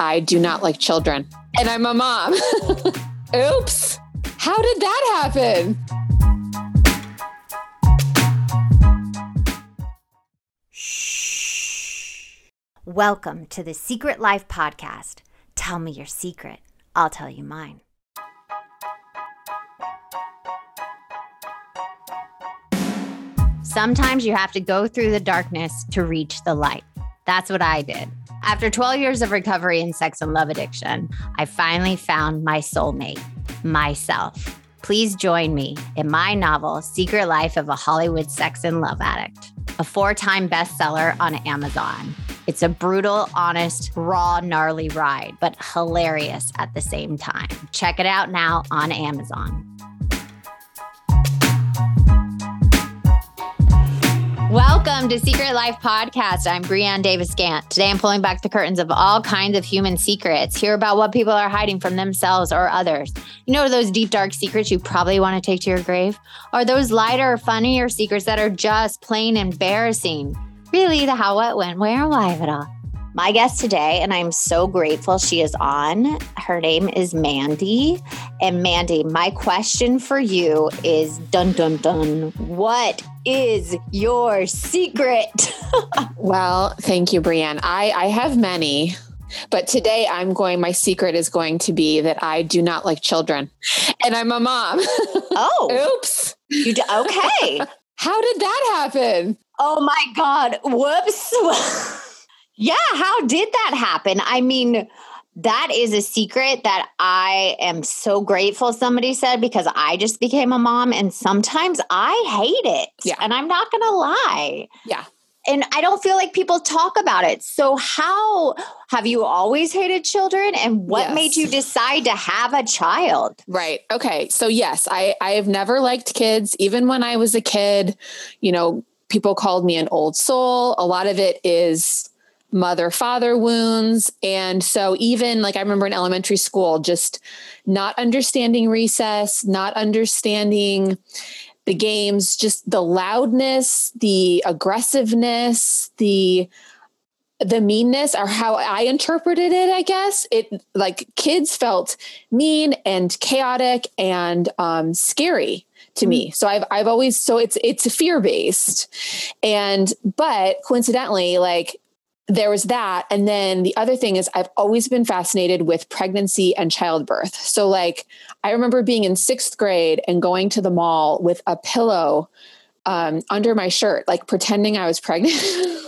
I do not like children and I'm a mom. Oops. How did that happen? Welcome to the Secret Life Podcast. Tell me your secret, I'll tell you mine. Sometimes you have to go through the darkness to reach the light. That's what I did. After 12 years of recovery in sex and love addiction, I finally found my soulmate, myself. Please join me in my novel, Secret Life of a Hollywood Sex and Love Addict, a four time bestseller on Amazon. It's a brutal, honest, raw, gnarly ride, but hilarious at the same time. Check it out now on Amazon. Welcome to Secret Life Podcast. I'm Breanne Davis Gant. Today I'm pulling back the curtains of all kinds of human secrets. Hear about what people are hiding from themselves or others. You know those deep, dark secrets you probably want to take to your grave? Or those lighter, funnier secrets that are just plain embarrassing? Really, the how, what, when, where, why of it all my guest today, and I'm so grateful she is on. Her name is Mandy. And Mandy, my question for you is dun dun dun. What is your secret? well, thank you, Breanne. I, I have many. But today I'm going, my secret is going to be that I do not like children and I'm a mom. Oh, oops. You do, okay. How did that happen? Oh my God. Whoops. Yeah, how did that happen? I mean, that is a secret that I am so grateful somebody said because I just became a mom and sometimes I hate it. Yeah. And I'm not going to lie. Yeah. And I don't feel like people talk about it. So, how have you always hated children? And what yes. made you decide to have a child? Right. Okay. So, yes, I, I have never liked kids. Even when I was a kid, you know, people called me an old soul. A lot of it is mother father wounds. And so, even like I remember in elementary school, just not understanding recess, not understanding the games, just the loudness, the aggressiveness, the the meanness or how I interpreted it, I guess it like kids felt mean and chaotic and um, scary to me. Mm. So I've I've always so it's it's fear based, and but coincidentally, like there was that. And then the other thing is, I've always been fascinated with pregnancy and childbirth. So, like, I remember being in sixth grade and going to the mall with a pillow um, under my shirt, like pretending I was pregnant.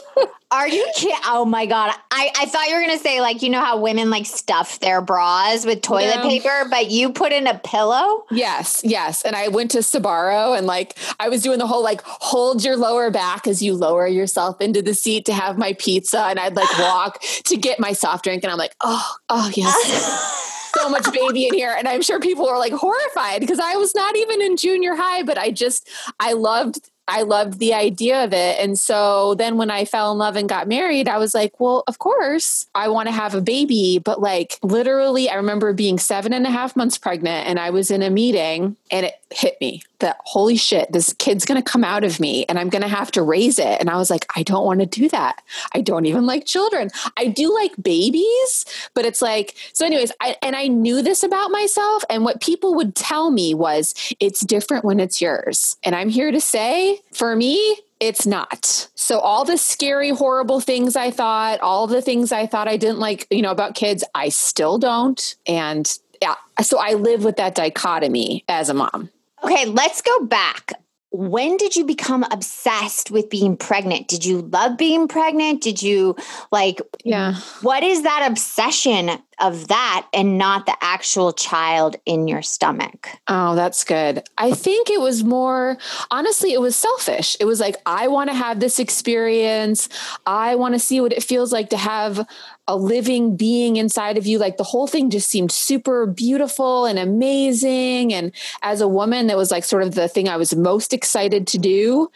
Are you kidding? Oh my God. I, I thought you were going to say, like, you know how women like stuff their bras with toilet no. paper, but you put in a pillow? Yes, yes. And I went to Sbarro and like I was doing the whole like hold your lower back as you lower yourself into the seat to have my pizza. And I'd like walk to get my soft drink. And I'm like, oh, oh, yes. so much baby in here. And I'm sure people were like horrified because I was not even in junior high, but I just, I loved I loved the idea of it. And so then when I fell in love and got married, I was like, well, of course I want to have a baby. But like literally, I remember being seven and a half months pregnant and I was in a meeting and it hit me that holy shit, this kid's going to come out of me and I'm going to have to raise it. And I was like, I don't want to do that. I don't even like children. I do like babies, but it's like, so, anyways, I, and I knew this about myself. And what people would tell me was, it's different when it's yours. And I'm here to say, for me, it's not. So all the scary, horrible things I thought, all the things I thought I didn't like, you know, about kids, I still don't. And yeah, so I live with that dichotomy as a mom. Okay, let's go back. When did you become obsessed with being pregnant? Did you love being pregnant? Did you like, yeah. What is that obsession of that and not the actual child in your stomach? Oh, that's good. I think it was more, honestly, it was selfish. It was like, I want to have this experience. I want to see what it feels like to have a living being inside of you. Like the whole thing just seemed super beautiful and amazing. And as a woman, that was like sort of the thing I was most excited to do.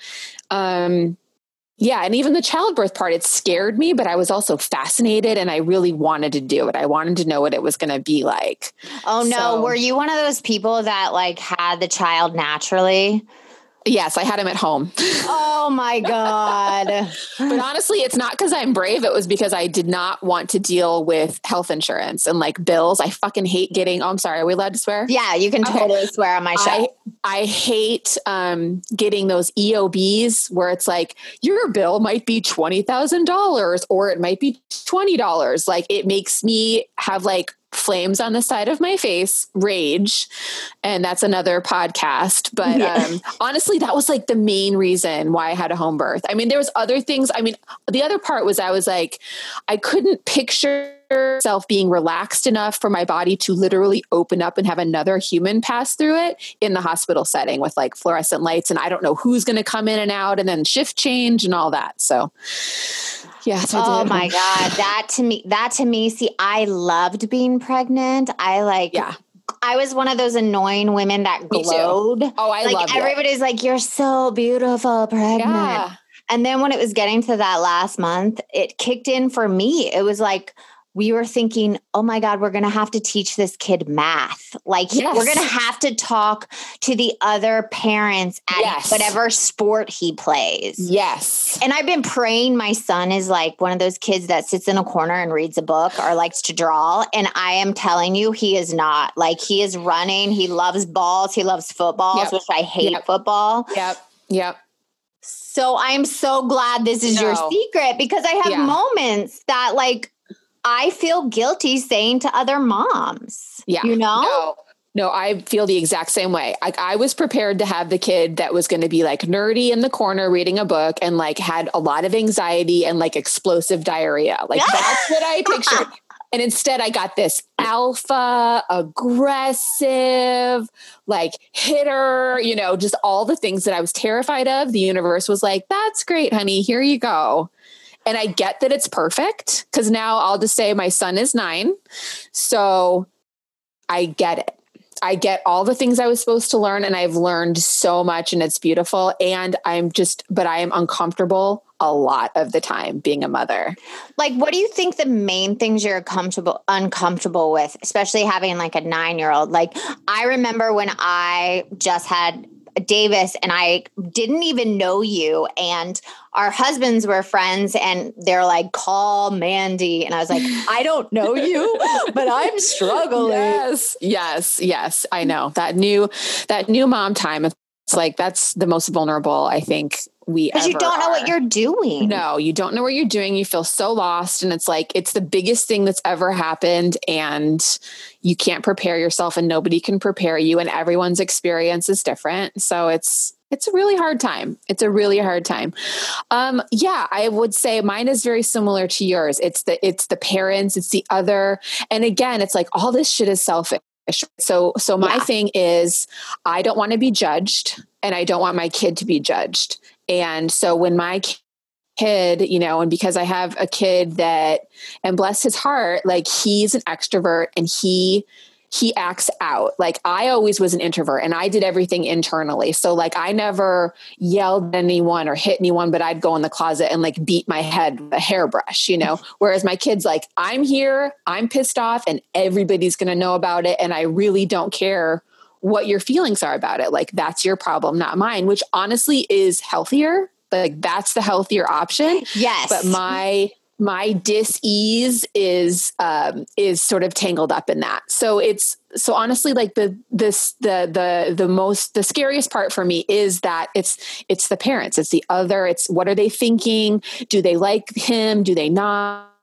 Um, yeah, and even the childbirth part, it scared me, but I was also fascinated and I really wanted to do it. I wanted to know what it was going to be like. Oh no, so, were you one of those people that like had the child naturally? Yes, I had him at home. Oh my God. but honestly, it's not because I'm brave. It was because I did not want to deal with health insurance and like bills. I fucking hate getting, oh, I'm sorry. Are we allowed to swear? Yeah, you can totally okay. swear on my show. I, I hate um, getting those EOBs where it's like your bill might be $20,000 or it might be $20. Like it makes me have like flames on the side of my face, rage. And that's another podcast. But yeah. um, honestly, that was like the main reason why I had a home birth. I mean, there was other things. I mean, the other part was I was like, I couldn't picture myself being relaxed enough for my body to literally open up and have another human pass through it in the hospital setting with like fluorescent lights and I don't know who's going to come in and out and then shift change and all that. So Yes, I oh my god, that to me, that to me, see, I loved being pregnant. I like, yeah. I was one of those annoying women that glowed. Oh, I like everybody's it. like, "You're so beautiful, pregnant." Yeah. And then when it was getting to that last month, it kicked in for me. It was like, we were thinking, oh my God, we're going to have to teach this kid math. Like, yes. we're going to have to talk to the other parents at yes. whatever sport he plays. Yes. And I've been praying my son is like one of those kids that sits in a corner and reads a book or likes to draw. And I am telling you, he is not. Like, he is running. He loves balls. He loves footballs, yep. which I hate yep. football. Yep. Yep. So I'm so glad this is no. your secret because I have yeah. moments that like I feel guilty saying to other moms. Yeah. You know? No. No, I feel the exact same way. I, I was prepared to have the kid that was going to be like nerdy in the corner reading a book and like had a lot of anxiety and like explosive diarrhea. Like that's what I pictured. And instead, I got this alpha, aggressive, like hitter, you know, just all the things that I was terrified of. The universe was like, that's great, honey. Here you go. And I get that it's perfect because now I'll just say my son is nine. So I get it. I get all the things I was supposed to learn, and I've learned so much, and it's beautiful. And I'm just, but I am uncomfortable a lot of the time being a mother. Like, what do you think the main things you're comfortable, uncomfortable with, especially having like a nine year old? Like, I remember when I just had Davis and I didn't even know you. And our husbands were friends and they're like, call Mandy. And I was like, I don't know you, but I'm struggling. Yes, yes, yes. I know that new, that new mom time. It's like, that's the most vulnerable, I think, we because you don't know are. what you're doing. No you don't know what you're doing. You feel so lost and it's like it's the biggest thing that's ever happened and you can't prepare yourself and nobody can prepare you and everyone's experience is different. So it's it's a really hard time. It's a really hard time. Um yeah i would say mine is very similar to yours. It's the it's the parents it's the other and again it's like all this shit is selfish. So so my yeah. thing is i don't want to be judged and i don't want my kid to be judged and so when my kid, you know, and because I have a kid that, and bless his heart, like he's an extrovert and he, he acts out. Like I always was an introvert and I did everything internally. So like I never yelled at anyone or hit anyone, but I'd go in the closet and like beat my head with a hairbrush, you know? Whereas my kids like, I'm here, I'm pissed off and everybody's going to know about it. And I really don't care what your feelings are about it. Like that's your problem, not mine, which honestly is healthier. Like that's the healthier option. Yes. But my my dis-ease is um is sort of tangled up in that. So it's so honestly like the this the the the most the scariest part for me is that it's it's the parents it's the other it's what are they thinking do they like him do they not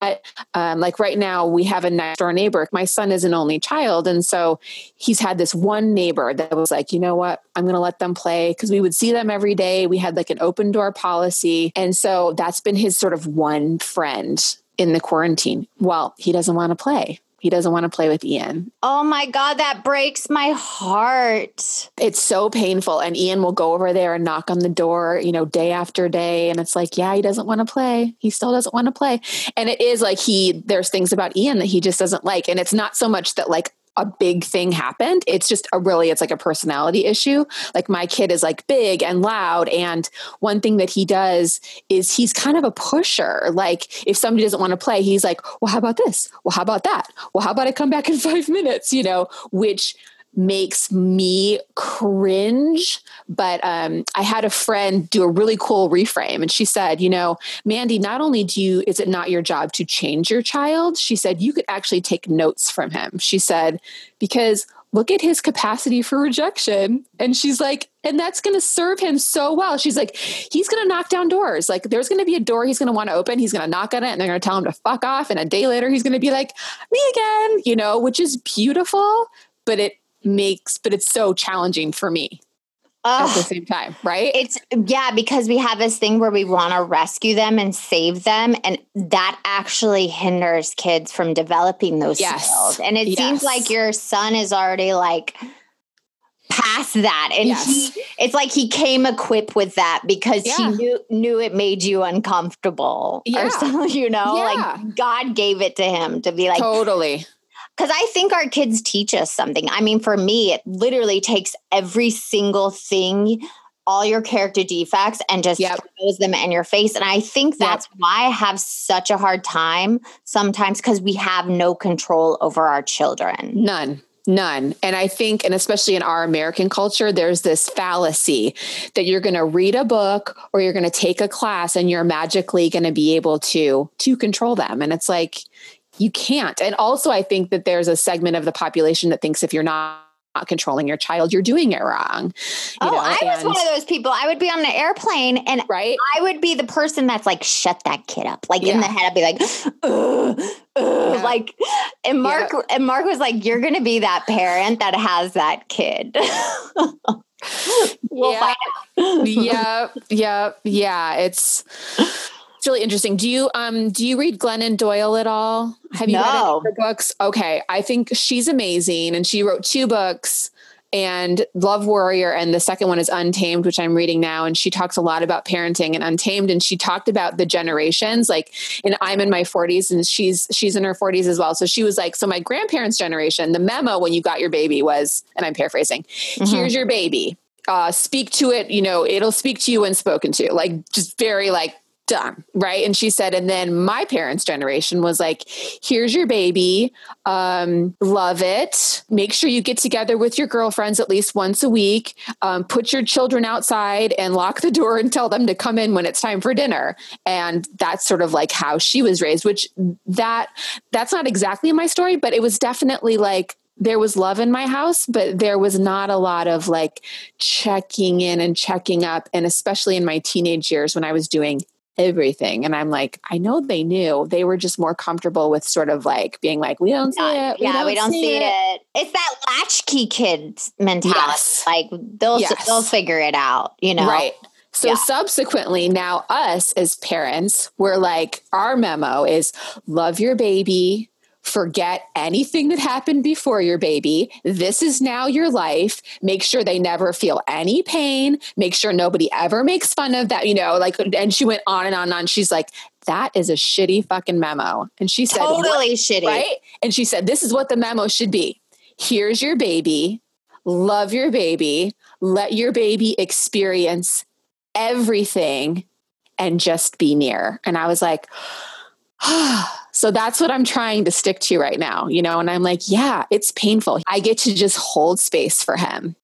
um, like right now, we have a next door neighbor. My son is an only child. And so he's had this one neighbor that was like, you know what? I'm going to let them play because we would see them every day. We had like an open door policy. And so that's been his sort of one friend in the quarantine. Well, he doesn't want to play. He doesn't want to play with Ian. Oh my God, that breaks my heart. It's so painful. And Ian will go over there and knock on the door, you know, day after day. And it's like, yeah, he doesn't want to play. He still doesn't want to play. And it is like he, there's things about Ian that he just doesn't like. And it's not so much that like a big thing happened. It's just a really, it's like a personality issue. Like my kid is like big and loud. And one thing that he does is he's kind of a pusher. Like if somebody doesn't want to play, he's like, well, how about this? Well, how about that? Well, how about I come back in five minutes? You know, which makes me cringe. But um, I had a friend do a really cool reframe, and she said, "You know, Mandy, not only do you is it not your job to change your child, she said you could actually take notes from him. She said because." Look at his capacity for rejection. And she's like, and that's going to serve him so well. She's like, he's going to knock down doors. Like, there's going to be a door he's going to want to open. He's going to knock on it and they're going to tell him to fuck off. And a day later, he's going to be like, me again, you know, which is beautiful, but it makes, but it's so challenging for me at the same time, right? It's yeah, because we have this thing where we want to rescue them and save them, and that actually hinders kids from developing those Yes. skills. And it Yes. seems like your son is already like past that, and Yes. he, it's like he came equipped with that because he knew knew it made you uncomfortable, Yeah. or something. You know, Yeah. like God gave it to him to be like, totally. Because I think our kids teach us something. I mean, for me, it literally takes every single thing, all your character defects, and just Yep. throws them in your face. And I think that's why I have such a hard time sometimes because we have no control over our children. None. None. And I think, and especially in our American culture, there's this fallacy that you're going to read a book or you're going to take a class and you're magically going to be able to to control them. And it's like you can't. And also I think that there's a segment of the population that thinks if you're not not controlling your child, you're doing it wrong. You oh, know, I was and- one of those people. I would be on an airplane and right? I would be the person that's like, shut that kid up. Like in the head, I'd be like, ugh, ugh, Yeah. like, and Mark, and Mark was like, you're going to be that parent that has that kid. we'll Yeah. yeah, yeah, yeah. It's it's really interesting. Do you um do you read Glennon Doyle at all? Have you read any No. of her books? Okay, I think she's amazing, and she wrote two books. And Love Warrior, and the second one is Untamed, which I'm reading now. And she talks a lot about parenting and Untamed, and she talked about the generations. Like, and I'm in my 40s, and she's she's in her 40s as well. So she was like, so my grandparents' generation, the memo when you got your baby was, and I'm paraphrasing, Mhm. here's your baby uh, speak to it, you know, it'll speak to you when spoken to, like just very like done. Right. And she said, and then my parents' generation was like, here's your baby. Um, love it. Make sure you get together with your girlfriends at least once a week. Um, put your children outside and lock the door and tell them to come in when it's time for dinner. And that's sort of like how she was raised, which that that's not exactly my story, but it was definitely like there was love in my house, but there was not a lot of like checking in and checking up. And especially in my teenage years when I was doing everything. And I'm like, I know they knew. They were just more comfortable with sort of like being like, we don't see it. yeah, we don't see it. It's that latchkey kid mentality. Yes. Like they'll Yes. they'll figure it out, you know. Right. So Yeah. subsequently, now us as parents, we're like, our memo is love your baby, forget anything that happened before your baby. This is now your life. Make sure they never feel any pain. Make sure nobody ever makes fun of that, you know, like, and she went on and on and on. She's like, that is a shitty fucking memo. And she said, "What Totally shitty. right? And she said, This is what the memo should be. Here's your baby. Love your baby. Let your baby experience everything and just be near. And I was like, ah. So that's what I'm trying to stick to right now, you know? And I'm like, yeah, it's painful. I get to just hold space for him.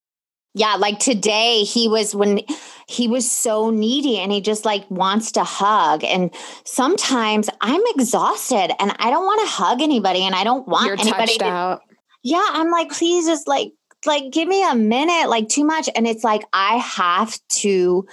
Yeah, like today he was when he was so needy and he just like wants to hug. And sometimes I'm exhausted and I don't want to hug anybody and I don't want You're anybody to out. yeah i'm like please just like like give me a minute like too much and it's like i have to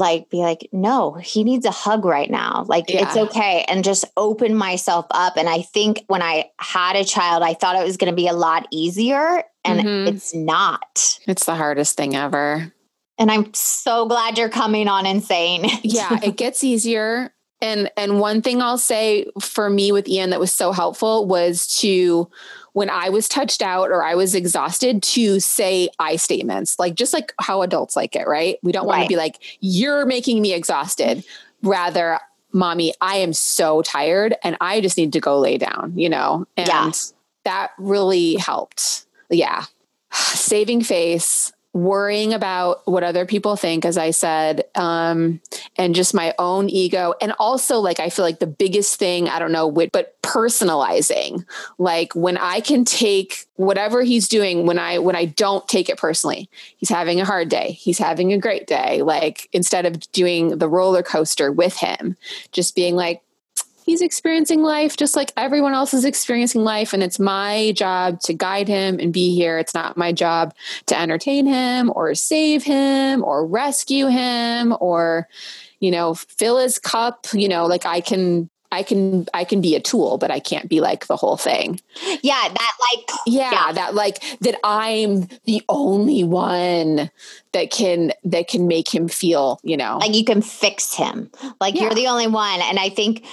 like be like no he needs a hug right now like it's okay and just open myself up and i think when i had a child i thought it was going to be a lot easier and Mhm. it's not It's the hardest thing ever. and i'm so glad you're coming on and saying it. yeah it gets easier and and one thing i'll say for me with ian that was so helpful was to when i was touched out or i was exhausted to say i statements like just like how adults like it right? We don't want to be like you're making me exhausted. Rather mommy i am so tired and i just need to go lay down you know? And Yeah. that really helped. Yeah. Saving face worrying about what other people think as i said um, and just my own ego. And also like i feel like the biggest thing i don't know but personalizing like when i can take whatever he's doing when i when i don't take it personally he's having a hard day he's having a great day like instead of doing the roller coaster with him just being like he's experiencing life just like everyone else is experiencing life. And it's my job to guide him and be here. It's not my job to entertain him or save him or rescue him or, you know, fill his cup. You know, like I can I can I can be a tool, but I can't be like the whole thing. Yeah, that like yeah, yeah, that like that I'm the only one that can that can make him feel, you know. Like you can fix him. Like yeah. you're the only one and I think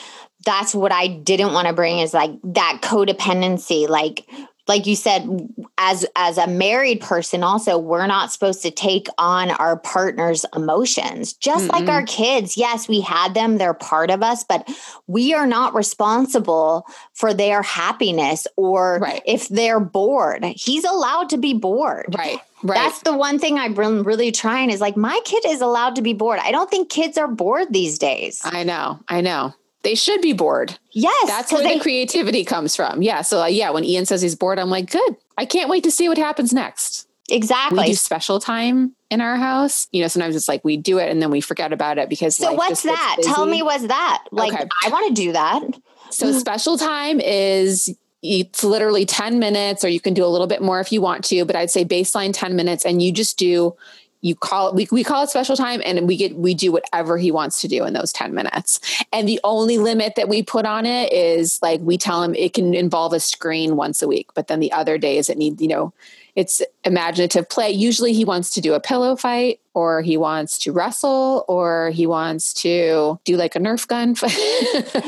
that's what I didn't want to bring is like that codependency like like you said as as a married person also we're not supposed to take on our partner's emotions just mm like our kids yes we had them they're part of us but we are not responsible for their happiness or right. if they're bored he's allowed to be bored right Right. That's the one thing I've been really trying is like my kid is allowed to be bored. I don't think kids are bored these days. I know. I know they should be bored. Yes. That's where they, the creativity comes from. Yeah. So, uh, yeah, when Ian says he's bored, I'm like, good. I can't wait to see what happens next. Exactly. We do special time in our house. You know, sometimes it's like we do it and then we forget about it because. So, what's that? Tell me what's that? Like, okay. I want to do that. So, special time is it's literally 10 minutes or you can do a little bit more if you want to but i'd say baseline 10 minutes and you just do you call it we, we call it special time and we get we do whatever he wants to do in those 10 minutes. And the only limit that we put on it is like we tell him it can involve a screen once a week but then the other days it needs you know it's imaginative play. Usually he wants to do a pillow fight or he wants to wrestle or he wants to do like a Nerf gun. Fight.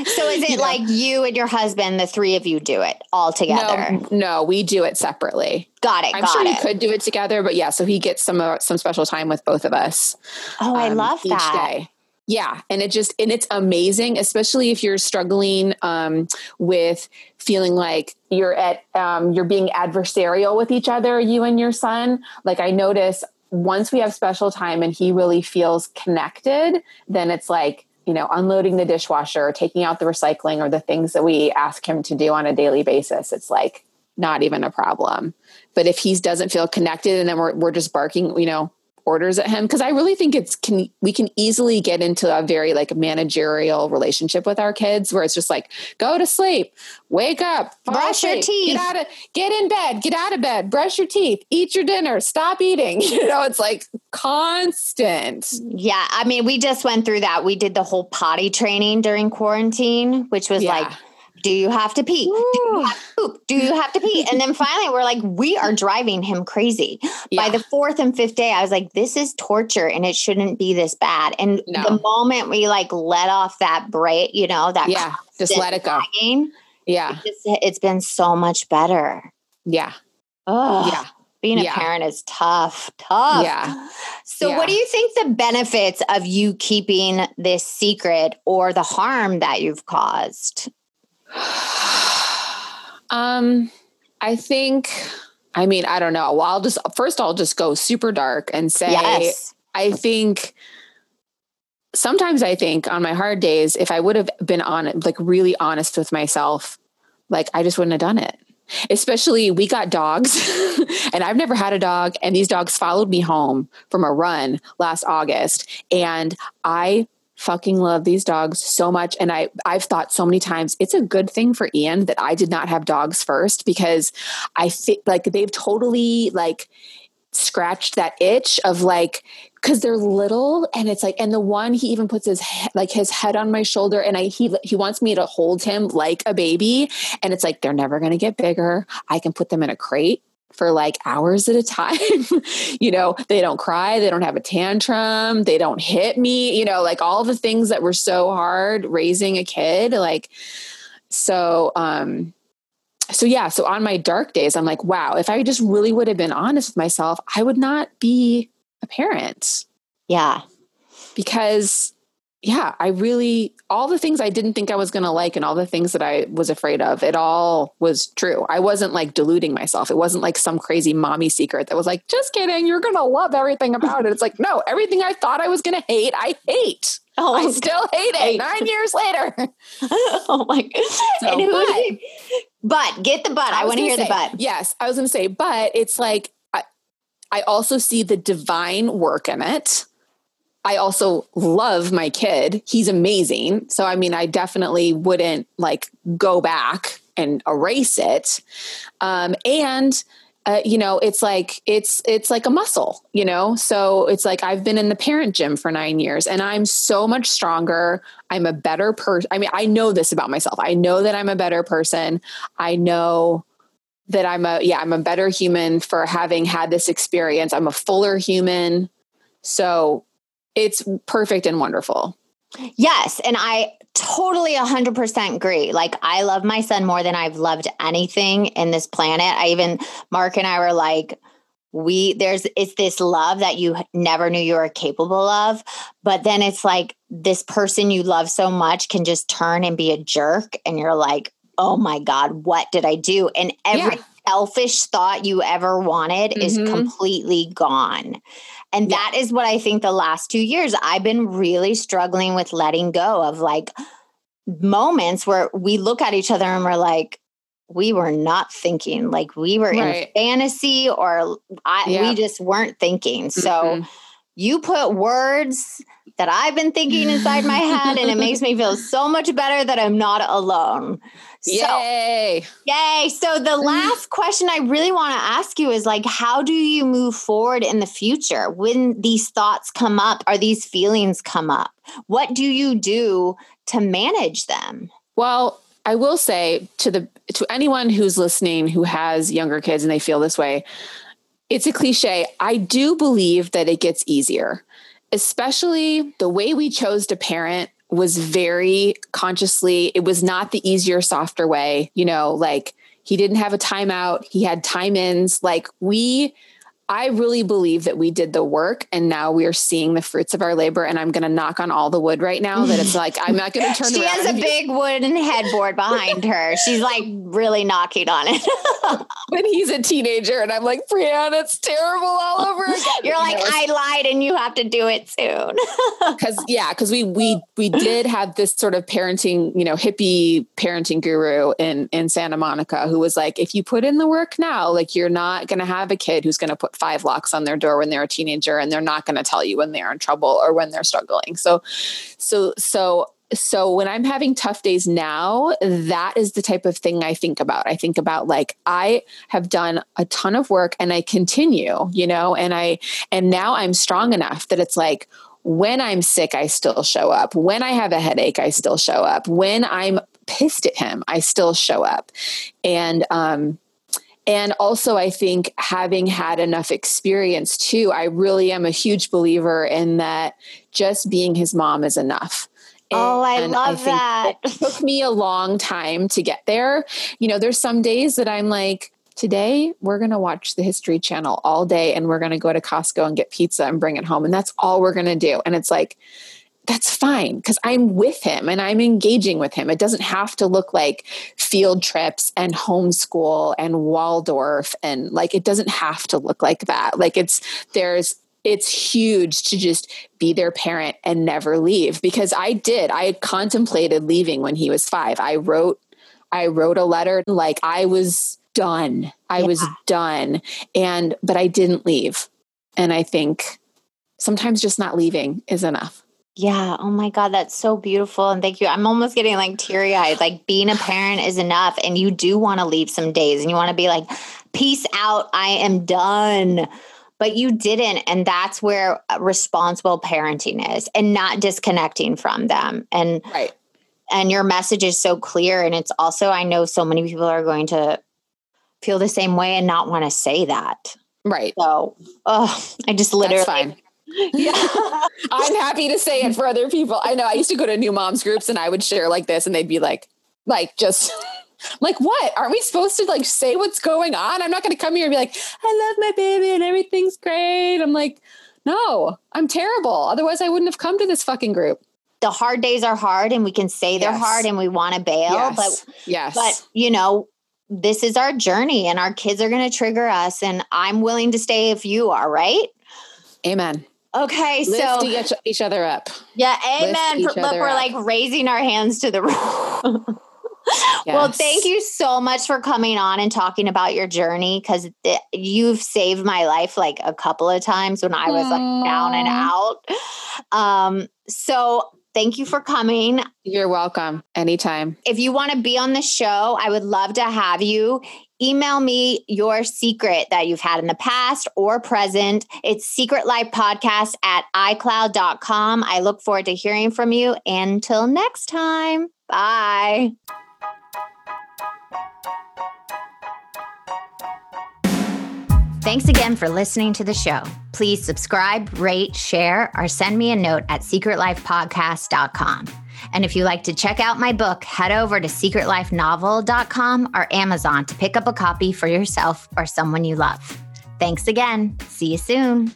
So is it you like know? you and your husband, the three of you do it all together? No, no we do it separately. Got it. I'm got sure it. we could do it together, but yeah, so he gets some uh, some special time with both of us. Oh, um, I love each that. Day. Yeah, and it just and it's amazing, especially if you're struggling um, with feeling like you're at um, you're being adversarial with each other, you and your son. Like I notice once we have special time and he really feels connected, then it's like you know unloading the dishwasher, or taking out the recycling, or the things that we ask him to do on a daily basis. It's like not even a problem. But if he doesn't feel connected and then we're, we're just barking, you know, orders at him because I really think it's can we can easily get into a very like managerial relationship with our kids where it's just like go to sleep, wake up, brush your teeth, get out of get in bed, get out of bed, brush your teeth, eat your dinner, stop eating. You know, it's like constant. Yeah, I mean, we just went through that. We did the whole potty training during quarantine, which was yeah. like do you have to pee? Do you have to poop? Do you have to pee? And then finally, we're like, we are driving him crazy. Yeah. By the fourth and fifth day, I was like, this is torture and it shouldn't be this bad. And no. the moment we like let off that brake, you know, that yeah, just let it go. Dragging, yeah, it just, it's been so much better. Yeah. Oh, yeah. Being a yeah. parent is tough, tough. Yeah. So, yeah. what do you think the benefits of you keeping this secret or the harm that you've caused? um, I think, I mean, I don't know. Well, I'll just, first, I'll just go super dark and say, yes. I think sometimes I think on my hard days, if I would have been on like really honest with myself, like I just wouldn't have done it. Especially we got dogs and I've never had a dog and these dogs followed me home from a run last August and I fucking love these dogs so much. And I I've thought so many times it's a good thing for Ian that I did not have dogs first because I think like they've totally like scratched that itch of like because they're little and it's like and the one he even puts his he- like his head on my shoulder and I he he wants me to hold him like a baby. And it's like they're never going to get bigger. I can put them in a crate for like hours at a time. you know, they don't cry, they don't have a tantrum, they don't hit me, you know, like all the things that were so hard raising a kid. Like, so, um, so yeah, so on my dark days, I'm like, wow, if I just really would have been honest with myself, I would not be a parent. Yeah. Because yeah, I really, all the things I didn't think I was going to like and all the things that I was afraid of, it all was true. I wasn't like deluding myself. It wasn't like some crazy mommy secret that was like, just kidding, you're going to love everything about it. It's like, no, everything I thought I was going to hate, I hate. Oh, I still hate it nine years later. oh my God. but, but, get the but. I, I want to hear say, the but. Yes. I was going to say, but it's like, I, I also see the divine work in it I also love my kid. He's amazing. So, I mean, I definitely wouldn't like go back and erase it. Um, and, uh, you know, it's like, it's, it's like a muscle, you know? So it's like, I've been in the parent gym for nine years and I'm so much stronger. I'm a better person. I mean, I know this about myself. I know that I'm a better person. I know that I'm a, yeah, I'm a better human for having had this experience. I'm a fuller human. So it's perfect and wonderful. Yes. And I totally 100% agree. Like, I love my son more than I've loved anything in this planet. I even, Mark and I were like, we there's it's this love that you never knew you were capable of but then it's like this person you love so much can just turn and be a jerk and you're like oh my god what did i do and every yeah. selfish thought you ever wanted mm-hmm. is completely gone and yeah. that is what I think the last two years I've been really struggling with letting go of like moments where we look at each other and we're like, we were not thinking like we were right. in fantasy or I, yeah. we just weren't thinking. So mm-hmm. you put words that I've been thinking inside my head and it makes me feel so much better that I'm not alone. Yay. So, yay. So the mm-hmm. last question I really want to ask you is like how do you move forward in the future when these thoughts come up or these feelings come up? What do you do to manage them? Well, I will say to the to anyone who's listening who has younger kids and they feel this way, it's a cliche. I do believe that it gets easier, especially the way we chose to parent was very consciously, it was not the easier, softer way, you know, like he didn't have a timeout, he had time ins. Like we I really believe that we did the work and now we're seeing the fruits of our labor. And I'm going to knock on all the wood right now that it's like, I'm not going to turn she around. She has a big wooden headboard behind her. She's like really knocking on it. when he's a teenager and I'm like, Brianna, it's terrible all over again. You're like, know, I lied and you have to do it soon. Cause yeah, cause we, we, we did have this sort of parenting, you know, hippie parenting guru in, in Santa Monica who was like, if you put in the work now, like you're not going to have a kid who's going to put five locks on their door when they're a teenager and they're not going to tell you when they're in trouble or when they're struggling. So, so, so, so when I'm having tough days now, that is the type of thing I think about. I think about like I have done a ton of work and I continue, you know, and I and now I'm strong enough that it's like when I'm sick, I still show up. When I have a headache, I still show up. When I'm pissed at him, I still show up. And um and also, I think having had enough experience too, I really am a huge believer in that just being his mom is enough. Oh, I and love I that. It took me a long time to get there. You know, there's some days that I'm like, today we're going to watch the History Channel all day and we're going to go to Costco and get pizza and bring it home. And that's all we're going to do. And it's like, that's fine because I'm with him and I'm engaging with him. It doesn't have to look like field trips and homeschool and Waldorf and like it doesn't have to look like that. Like it's there's it's huge to just be their parent and never leave because I did. I had contemplated leaving when he was 5. I wrote I wrote a letter like I was done. I yeah. was done and but I didn't leave. And I think sometimes just not leaving is enough. Yeah. Oh my God. That's so beautiful. And thank you. I'm almost getting like teary eyed. Like being a parent is enough. And you do want to leave some days and you want to be like, peace out. I am done. But you didn't. And that's where uh, responsible parenting is and not disconnecting from them. And, right. and your message is so clear. And it's also, I know so many people are going to feel the same way and not want to say that. Right. So, oh, I just literally yeah. I'm happy to say it for other people. I know I used to go to new moms groups and I would share like this and they'd be like, like just like what? Aren't we supposed to like say what's going on? I'm not going to come here and be like, I love my baby and everything's great. I'm like, no, I'm terrible. Otherwise I wouldn't have come to this fucking group. the hard days are hard and we can say they're Yes. hard and we want to bail, yes. but yes. but you know this is our journey and our kids are going to trigger us and i'm willing to stay if you are right Amen. Okay Lift so each, each other up. yeah amen other we're up. like raising our hands to the room well thank you so much for coming on and talking about your journey because you've saved my life like a couple of times when i was like down and out um so thank you for coming You're welcome. Anytime. if you want to be on the show, I would love to have you. Email me your secret that you've had in the past or present. It's secretlifepodcast at iCloud.com. I look forward to hearing from you. Until next time, bye. Thanks again for listening to the show. Please subscribe, rate, share, or send me a note at secretlifepodcast.com. And if you like to check out my book, head over to secretlifenovel.com or Amazon to pick up a copy for yourself or someone you love. Thanks again. See you soon.